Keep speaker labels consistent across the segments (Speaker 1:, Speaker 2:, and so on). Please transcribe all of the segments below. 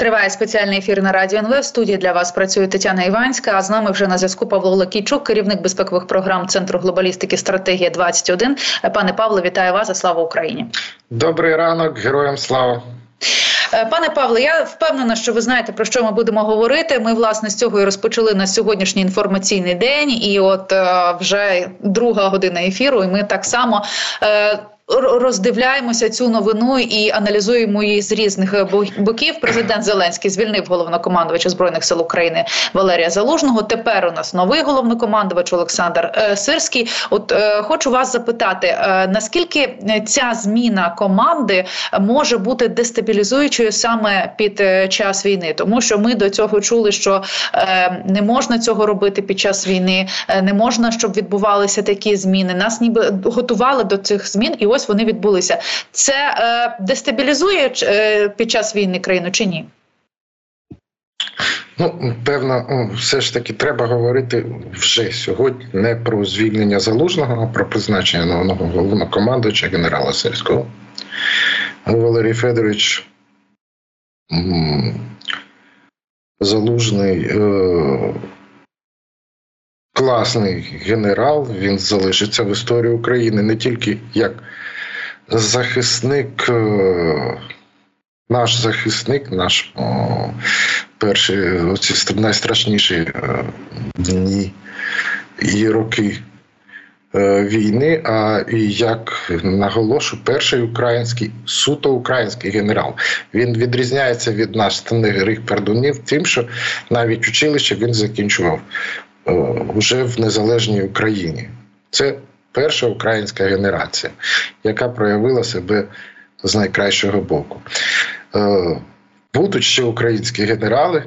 Speaker 1: Триває спеціальний ефір на радіо НВ. В студії для вас працює Тетяна Іванська. А з нами вже на зв'язку Павло Лакійчук, керівник безпекових програм Центру глобалістики стратегія 21 Пане Павло, вітаю вас. Слава Україні!
Speaker 2: Добрий ранок, героям слава.
Speaker 1: Е, пане Павле, я впевнена, що ви знаєте про що ми будемо говорити. Ми власне з цього і розпочали на сьогоднішній інформаційний день, і от е, вже друга година ефіру. І ми так само е, роздивляємося цю новину і аналізуємо її з різних е, боків. Президент Зеленський звільнив головнокомандувача збройних сил України Валерія Залужного. Тепер у нас новий головнокомандувач Олександр е, Сирський. От е, хочу вас запитати, наскільки ця зміна команди може бути дестабілізуючою саме під час війни, тому що ми до цього чули, що не можна цього робити під час війни, не можна, щоб відбувалися такі зміни. Нас ніби готували до цих змін, і ось ось вони відбулися. Це е, дестабілізує е, під час війни країну чи ні?
Speaker 2: Ну, певно, все ж таки треба говорити вже сьогодні не про звільнення залужного, а про призначення нового головнокомандуюча генерала Сельського. Валерій Федорович залужний. Е- Класний генерал, він залишиться в історії України не тільки як захисник, е, наш захисник, наш о, перші оці найстрашніші е, дні і роки е, війни. А як наголошу, перший український суто український генерал. Він відрізняється від нас старих пердунів, тим, що навіть училище він закінчував вже в незалежній Україні. Це перша українська генерація, яка проявила себе з найкращого боку. Е, будуть ще українські генерали,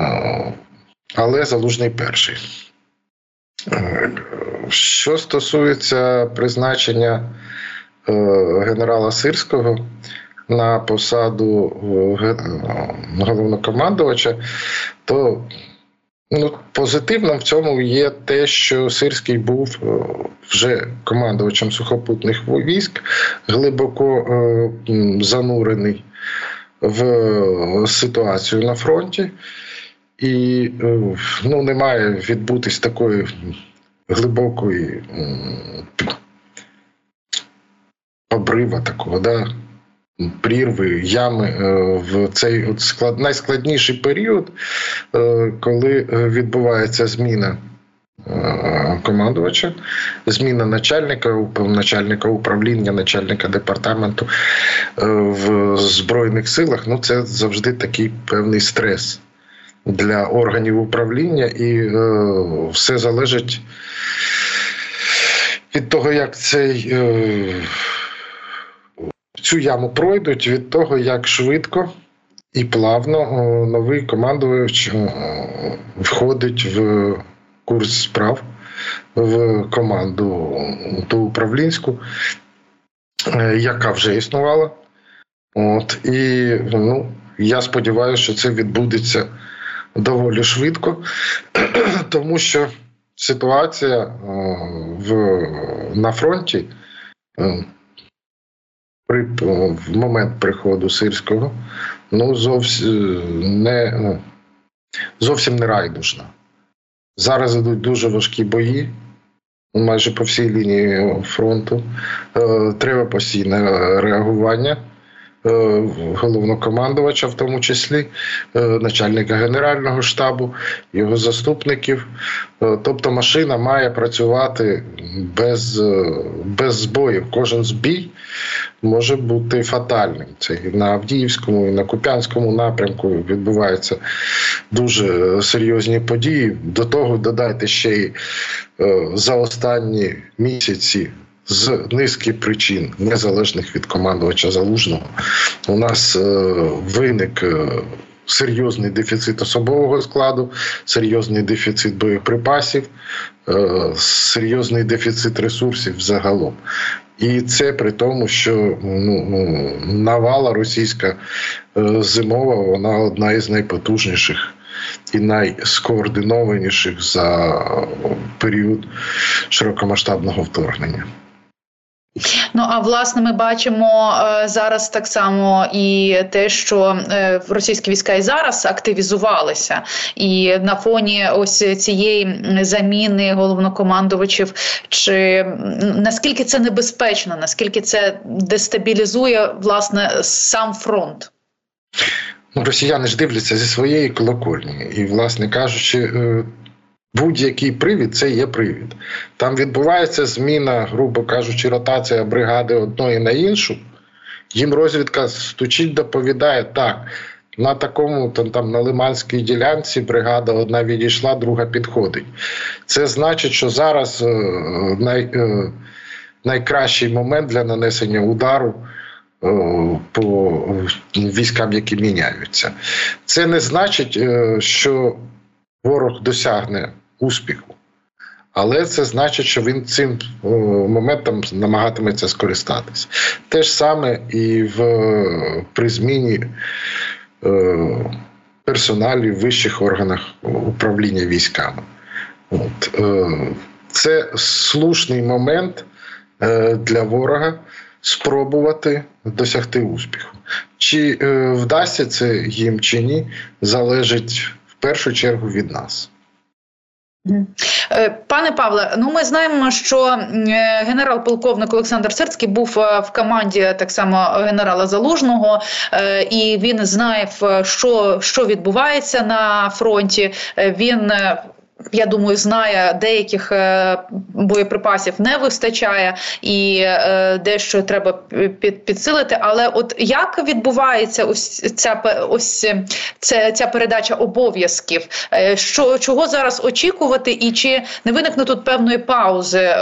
Speaker 2: е, але залужний перший. Е, що стосується призначення генерала Сирського на посаду головнокомандувача, то Ну, позитивно в цьому є те, що Сирський був е, вже командувачем сухопутних військ, глибоко е, занурений в ситуацію на фронті, і е, ну, не має відбутись такої глибокої обрива такого. да, прірви, ями е, в цей от склад найскладніший період, е, коли е, відбувається зміна. Командувача, зміна начальника, начальника управління, начальника департаменту в Збройних силах ну це завжди такий певний стрес для органів управління, і все залежить від того, як цей цю яму пройдуть від того, як швидко і плавно новий командувач входить в курс справ в команду ту управлінську, е, яка вже існувала. От, І ну, я сподіваюся, що це відбудеться доволі швидко, тому що ситуація в, на фронті при в момент приходу сирського ну зовсім не ну, зовсім не райдужна. Зараз ідуть дуже важкі бої, майже по всій лінії фронту. Е, треба постійне реагування. Е, головнокомандувача, в тому числі е, начальника генерального штабу, його заступників. Е, тобто машина має працювати без без збоїв. Кожен збій може бути фатальним. Це і на Авдіївському, і на Куп'янському напрямку відбуваються дуже серйозні події. До того додайте ще й за останні місяці з низки причин, незалежних від командувача залужного, у нас е, виник. Е, серйозний дефіцит особового складу, серйозний дефіцит боєприпасів, е, серйозний дефіцит ресурсів загалом. І це при тому, що ну, ну навала російська зимова, вона одна із найпотужніших і найскоординованіших за період широкомасштабного вторгнення.
Speaker 1: Ну а власне ми бачимо е, зараз так само і те, що е, російські війська і зараз активізувалися, і на фоні ось цієї заміни головнокомандувачів, чи наскільки це небезпечно, наскільки це дестабілізує власне сам фронт?
Speaker 2: Ну, Росіяни ж дивляться зі своєї колокольні, і, власне кажучи, е, Будь-який привід це є привід. Там відбувається зміна, грубо кажучи, ротація бригади одної на іншу. Їм розвідка стучить, доповідає так. На такому там, там на Лиманській ділянці бригада одна відійшла, друга підходить. Це значить, що зараз е, най, е, найкращий момент для нанесення удару е, по військам, які міняються. Це не значить, що ворог досягне успіху. Але це значить, що він цим моментом намагатиметься скористатися. Те ж саме і в при зміні е, персоналів в вищих органах управління військами. От, е, Це слушний момент е, для ворога спробувати досягти успіху. Чи е, вдасться це їм чи ні, залежить першу чергу від нас.
Speaker 1: Е, пане Павле, ну ми знаємо, що е, генерал-полковник Олександр Серцький був е, в команді так само генерала Залужного, і він знає, що, що відбувається на фронті. Він я думаю, знає деяких е, боєприпасів не вистачає і е, дещо треба під, підсилити. Але от як відбувається ось ця ось ця, ця передача обов'язків? Е, що чого зараз очікувати, і чи не виникне тут певної паузи?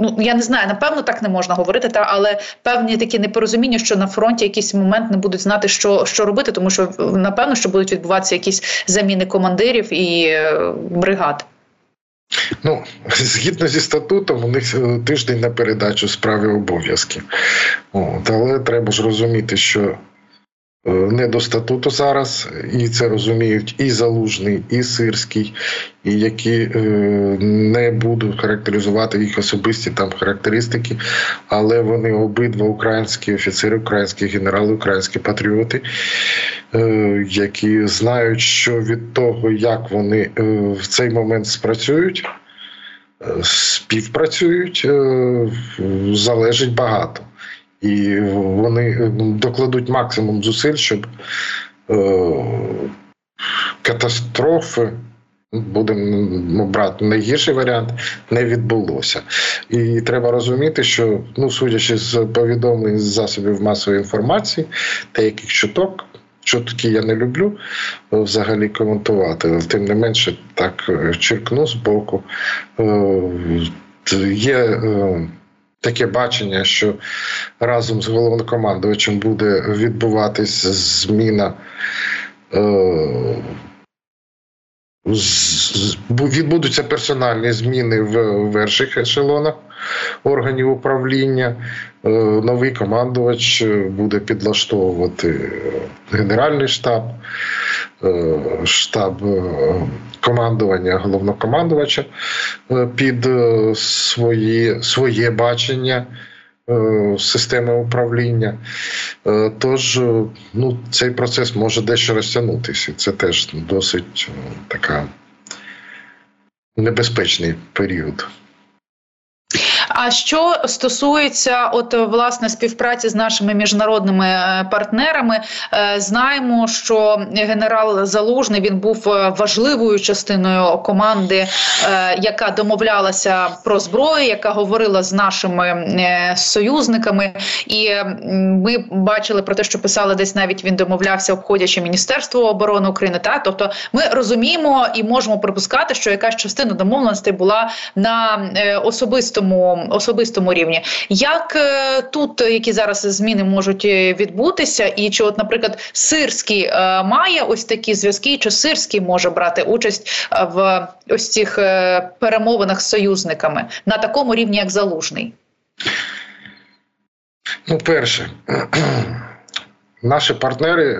Speaker 1: Ну я не знаю, напевно, так не можна говорити, та але певні такі непорозуміння, що на фронті якийсь момент не будуть знати, що що робити, тому що напевно що будуть відбуватися якісь заміни командирів і е, бригад.
Speaker 2: Ну, згідно зі статутом, у них е, тиждень на передачу справи обов'язків. Але треба ж розуміти, що не до статуту зараз, і це розуміють і Залужний, і Сирський, і які е, не буду характеризувати їх особисті там характеристики, але вони обидва українські офіцери, українські генерали, українські патріоти, е, які знають, що від того, як вони в цей момент спрацюють, співпрацюють, залежить багато і вони докладуть максимум зусиль, щоб е, катастрофи. Будемо брати найгірший варіант, не відбулося. І треба розуміти, що, ну, судячи з повідомлень з засобів масової інформації, деяких чуток, чутки я не люблю взагалі коментувати, але тим не менше так е, черкну з боку. Е, є таке бачення, що разом з головнокомандувачем буде відбуватись зміна. Е, Відбудуться персональні зміни в верших ешелонах органів управління. Е, новий командувач буде підлаштовувати Генеральний штаб, е, штаб командування головнокомандувача е, під е, свої, своє бачення е, системи управління. Тож ну, цей процес може дещо розтягнутися. Це теж досить така небезпечний період.
Speaker 1: А що стосується от власне співпраці з нашими міжнародними е, партнерами, е, знаємо, що генерал Залужний він був е, важливою частиною команди, яка домовлялася про зброю, яка говорила з нашими союзниками, і ми бачили про те, що писали десь навіть він домовлявся, обходячи Міністерство оборони України. Та тобто, ми розуміємо і можемо припускати, що якась частина домовленостей була на особистому особистому рівні. Як е, тут які зараз зміни можуть е, відбутися, і чи, от, наприклад, Сирський е, має ось такі зв'язки, чи Сирський може брати участь в ось цих перемовинах з союзниками на такому рівні, як Залужний?
Speaker 2: Ну, перше, наші партнери.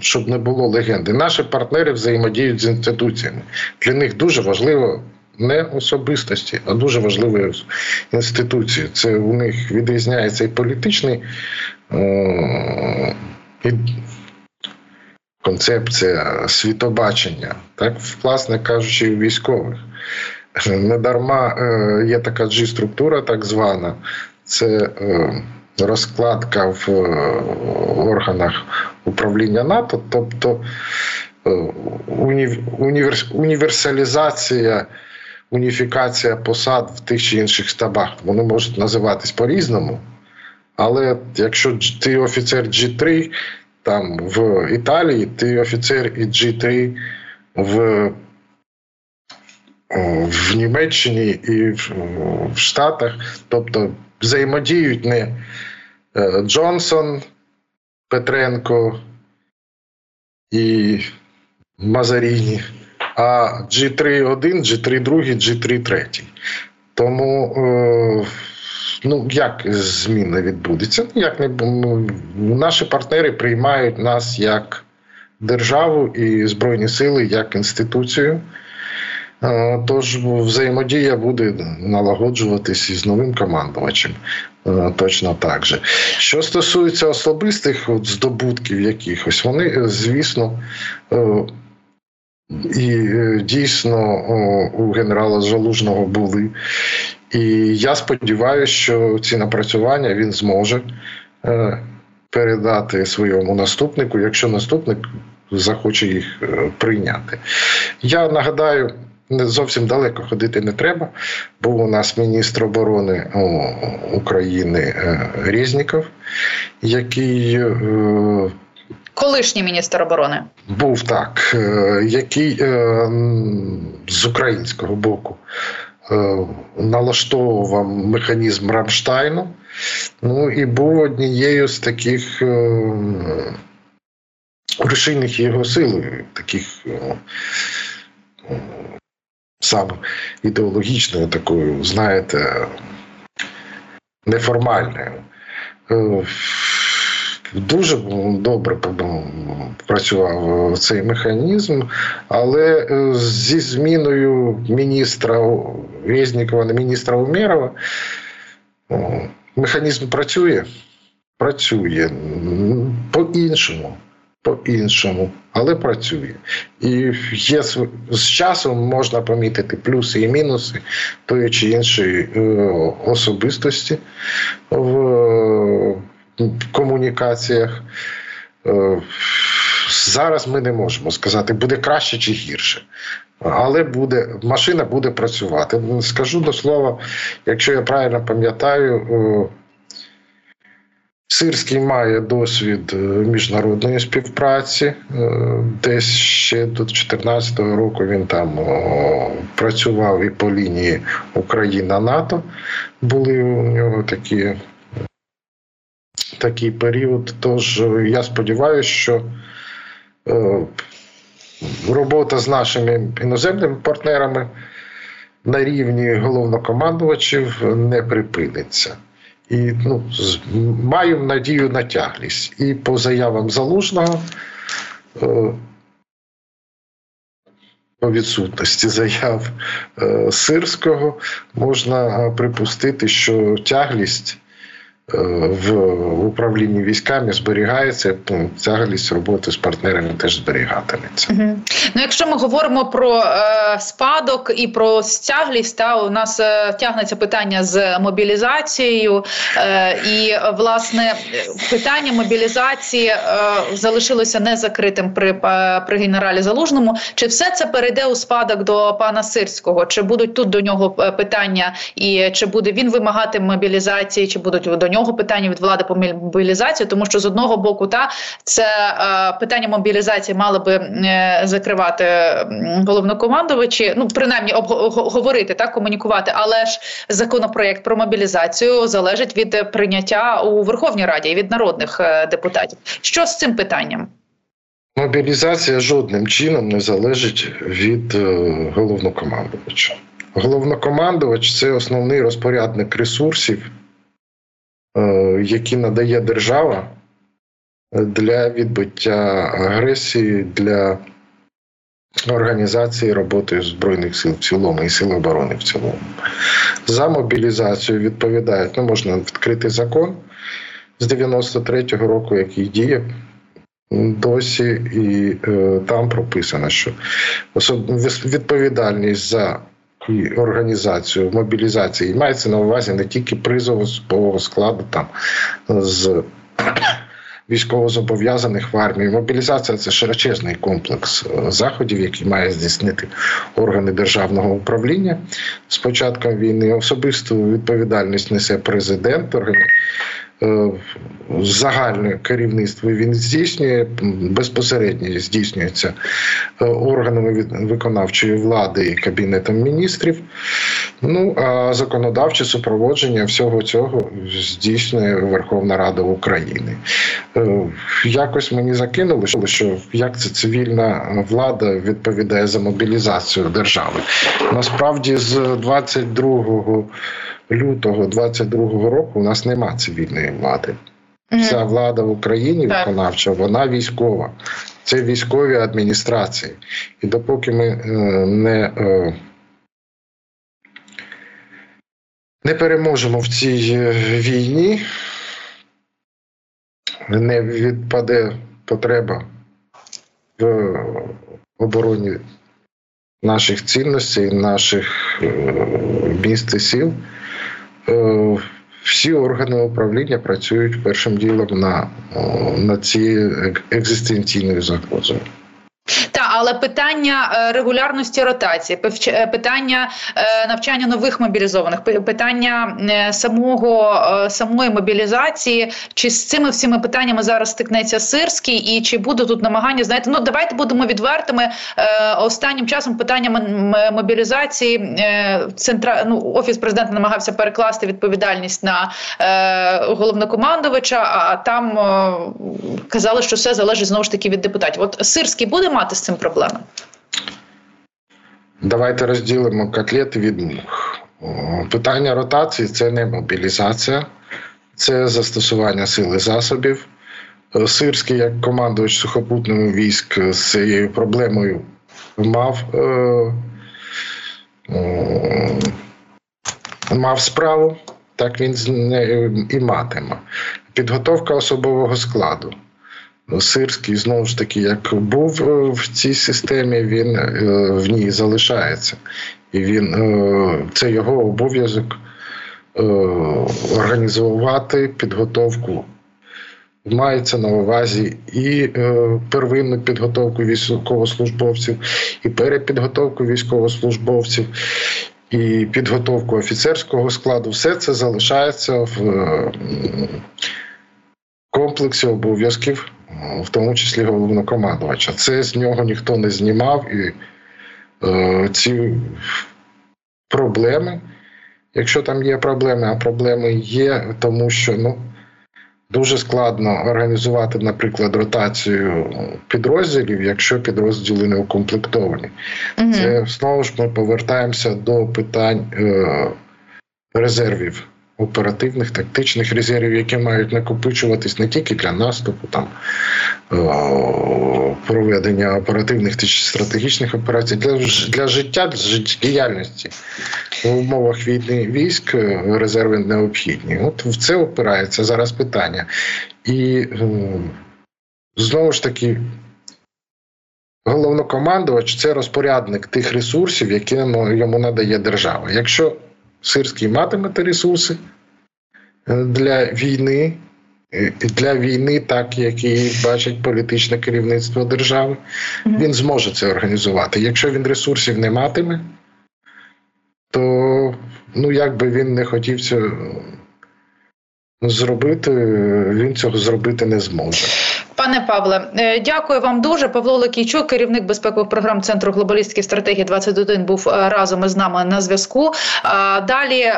Speaker 2: Щоб не було легенди, наші партнери взаємодіють з інституціями. Для них дуже важливо не особистості, а дуже важливої інституції. Це у них відрізняється і політичний і концепція світобачення, так, власне кажучи, військових. Недарма е, є така G-структура, так звана, це е, розкладка в е, органах управління НАТО, тобто універсалізація, уніфікація посад в тих чи інших штабах. Вони можуть називатись по-різному. Але якщо ти офіцер G3 там в Італії, ти офіцер і G3 в в Німеччині і в, в Штатах, тобто взаємодіють не е, Джонсон, Петренко і Мазаріні, а G3-1, G3-2, G3-3. Тому е, ну як зміна відбудеться? Як не наші партнери приймають нас як державу і Збройні Сили як інституцію. Е, тож взаємодія буде налагоджуватись із новим командувачем. Е, точно так же. Що стосується особистих от здобутків якихось, вони, звісно, е, і дійсно у генерала Залужного були. І я сподіваюся, що ці напрацювання він зможе передати своєму наступнику, якщо наступник захоче їх прийняти. Я нагадаю не зовсім далеко ходити не треба. Був у нас міністр оборони України е, Резніков, який е,
Speaker 1: колишній міністр оборони
Speaker 2: був так, е, який з українського боку. Налаштовував механізм Рамштайну, ну і був однією з таких рушійних його сил, таких саме ідеологічною, такою, знаєте, неформальною. Е, дуже добре працював цей механізм, але е, зі зміною міністра Резнікова на міністра Умєрова механізм працює, працює по-іншому по-іншому, але працює. І є з часом можна помітити плюси і мінуси тої чи іншої е, особистості в комунікаціях. Е, зараз ми не можемо сказати, буде краще чи гірше. Але буде машина буде працювати. Скажу до слова, якщо я правильно пам'ятаю, е, Сирський має досвід е, міжнародної співпраці. Десь ще до 2014 року він там працював і по лінії Україна-НАТО. Були у нього такі. Такий період, тож е, я сподіваюся, що робота з нашими іноземними партнерами на рівні головнокомандувачів не припиниться. І ну, маю надію на тяглість. І по заявам залужного. Е, по відсутності заяв е, сирського можна припустити, що тяглість Е, в управлінні військами зберігається, ну, тяглість роботи з партнерами теж зберігатиметься.
Speaker 1: Ну, якщо ми говоримо про е, спадок і про стяглість, та у нас е, тягнеться питання з мобілізацією, е, і власне питання мобілізації е, залишилося незакритим при е, при генералі Залужному. Чи все це перейде у спадок до пана Сирського? Чи будуть тут до нього питання, і чи буде він вимагати мобілізації, чи будуть до нього питання від влади по мобілізації, тому що з одного боку, та це е, питання мобілізації мали би е, закривати головнокомандувачі, ну принаймні об, говорити так, комунікувати, але ж законопроект про мобілізацію залежить від прийняття у Верховній Раді і від народних е, депутатів. Що з цим питанням?
Speaker 2: Мобілізація жодним чином не залежить від е, головнокомандувача. Головнокомандувач це основний розпорядник ресурсів які надає держава для відбиття агресії, для організації роботи збройних сил в цілому і сил оборони в цілому. За мобілізацію відповідають, ну можна відкрити закон з 93-го року, який діє. Досі і е, там прописано, що відповідальність за організацію мобілізації мається на увазі не тільки призового складу там з військовозобов'язаних в армії. Мобілізація це широчезний комплекс е, заходів, які має здійснити органи державного управління з початком війни. Особисту відповідальність несе президент. Е, загальне керівництво він здійснює безпосередньо здійснюється е, органами виконавчої влади і кабінетом міністрів. Ну а законодавче супроводження всього цього здійснює Верховна Рада України. Е, якось мені закинули, що як це цивільна влада відповідає за мобілізацію держави. Насправді, з 22 лютого 22-го року у нас нема цивільної влади. Вся влада в Україні виконавча, вона військова. Це військові адміністрації. І допоки ми е, не е, не переможемо в цій е, війні, не відпаде потреба в обороні наших цінностей, наших міст і сіл. Е, всі органи управління працюють першим ділом на, на ці екзистенційною загрозою
Speaker 1: але питання е, регулярності ротації, е, питання е, навчання нових мобілізованих, питання самого самої мобілізації, чи з цими всіма питаннями зараз стикнеться Сирський, і чи буде тут намагання знаєте, ну давайте будемо відвертими. Останнім часом питання мобілізації центра ну, офіс президента намагався перекласти відповідальність на головнокомандувача. А там казали, що все залежить знову ж таки від депутатів. От Сирський буде мати з цим проблеми?
Speaker 2: Давайте розділимо котлети від мух. Питання ротації це не мобілізація, це застосування сили засобів. Сирський, як командувач сухопутними військ з цією проблемою мав е, е, мав справу, так він з нею і матиме. Підготовка особового складу. Сирський знову ж таки, як був е, в цій системі, він е, в ній залишається, і він е, це його обов'язок організувати підготовку. Мається на увазі і первинну підготовку військовослужбовців, і перепідготовку військовослужбовців, і підготовку офіцерського складу. Все це залишається в комплексі обов'язків в тому числі головнокомандувача. Це з нього ніхто не знімав і е, ці проблеми. Якщо там є проблеми, а проблеми є, тому що ну, дуже складно організувати, наприклад, ротацію підрозділів, якщо підрозділи не укомплектовані. Угу. Це знову ж ми повертаємося до питань е, резервів оперативних тактичних резервів, які мають накопичуватись не тільки для наступу, там е, проведення оперативних та стратегічних операцій, для для життя, для життєдіяльності в умовах війни військ е, резерви необхідні. От в це опирається зараз питання. І е, знову ж таки. Головнокомандувач це розпорядник тих ресурсів, які йому надає держава. Якщо Сирський матиме ресурси е, для війни, е, для війни, так як і бачить політичне керівництво держави, він зможе це організувати. Якщо він ресурсів не матиме, то ну як би він не хотів це зробити, він цього зробити не зможе.
Speaker 1: Пане Павле, е, дякую вам дуже. Павло Лакійчук, керівник безпекових програм Центру глобалістської стратегії 21 був е, разом із нами на зв'язку. Далі е,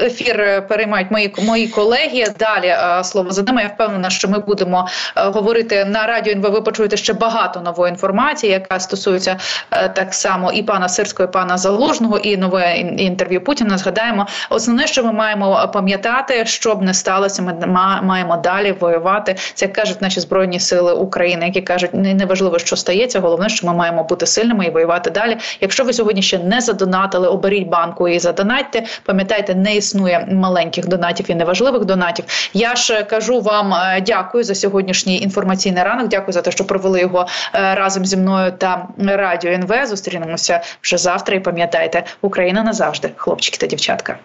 Speaker 1: ефір переймають мої мої колеги. Далі слово за ними. Я впевнена, що ми будемо говорити на радіо. Ви почуєте ще багато нової інформації, яка стосується так само і пана Сирського, і пана Залужного, і нове інтерв'ю Путіна. Згадаємо, основне, що ми маємо пам'ятати, щоб не сталося. Ми маємо далі воювати. Це кажуть наші збройні збройні сили України, які кажуть, не важливо, що стається. Головне, що ми маємо бути сильними і воювати далі. Якщо ви сьогодні ще не задонатили, оберіть банку і задонатьте. Пам'ятайте, не існує маленьких донатів і неважливих донатів. Я ж кажу вам е, дякую за сьогоднішній інформаційний ранок. Дякую за те, що провели його е, разом зі мною та радіо НВ. Зустрінемося вже завтра. І пам'ятайте, Україна назавжди, хлопчики та дівчатка.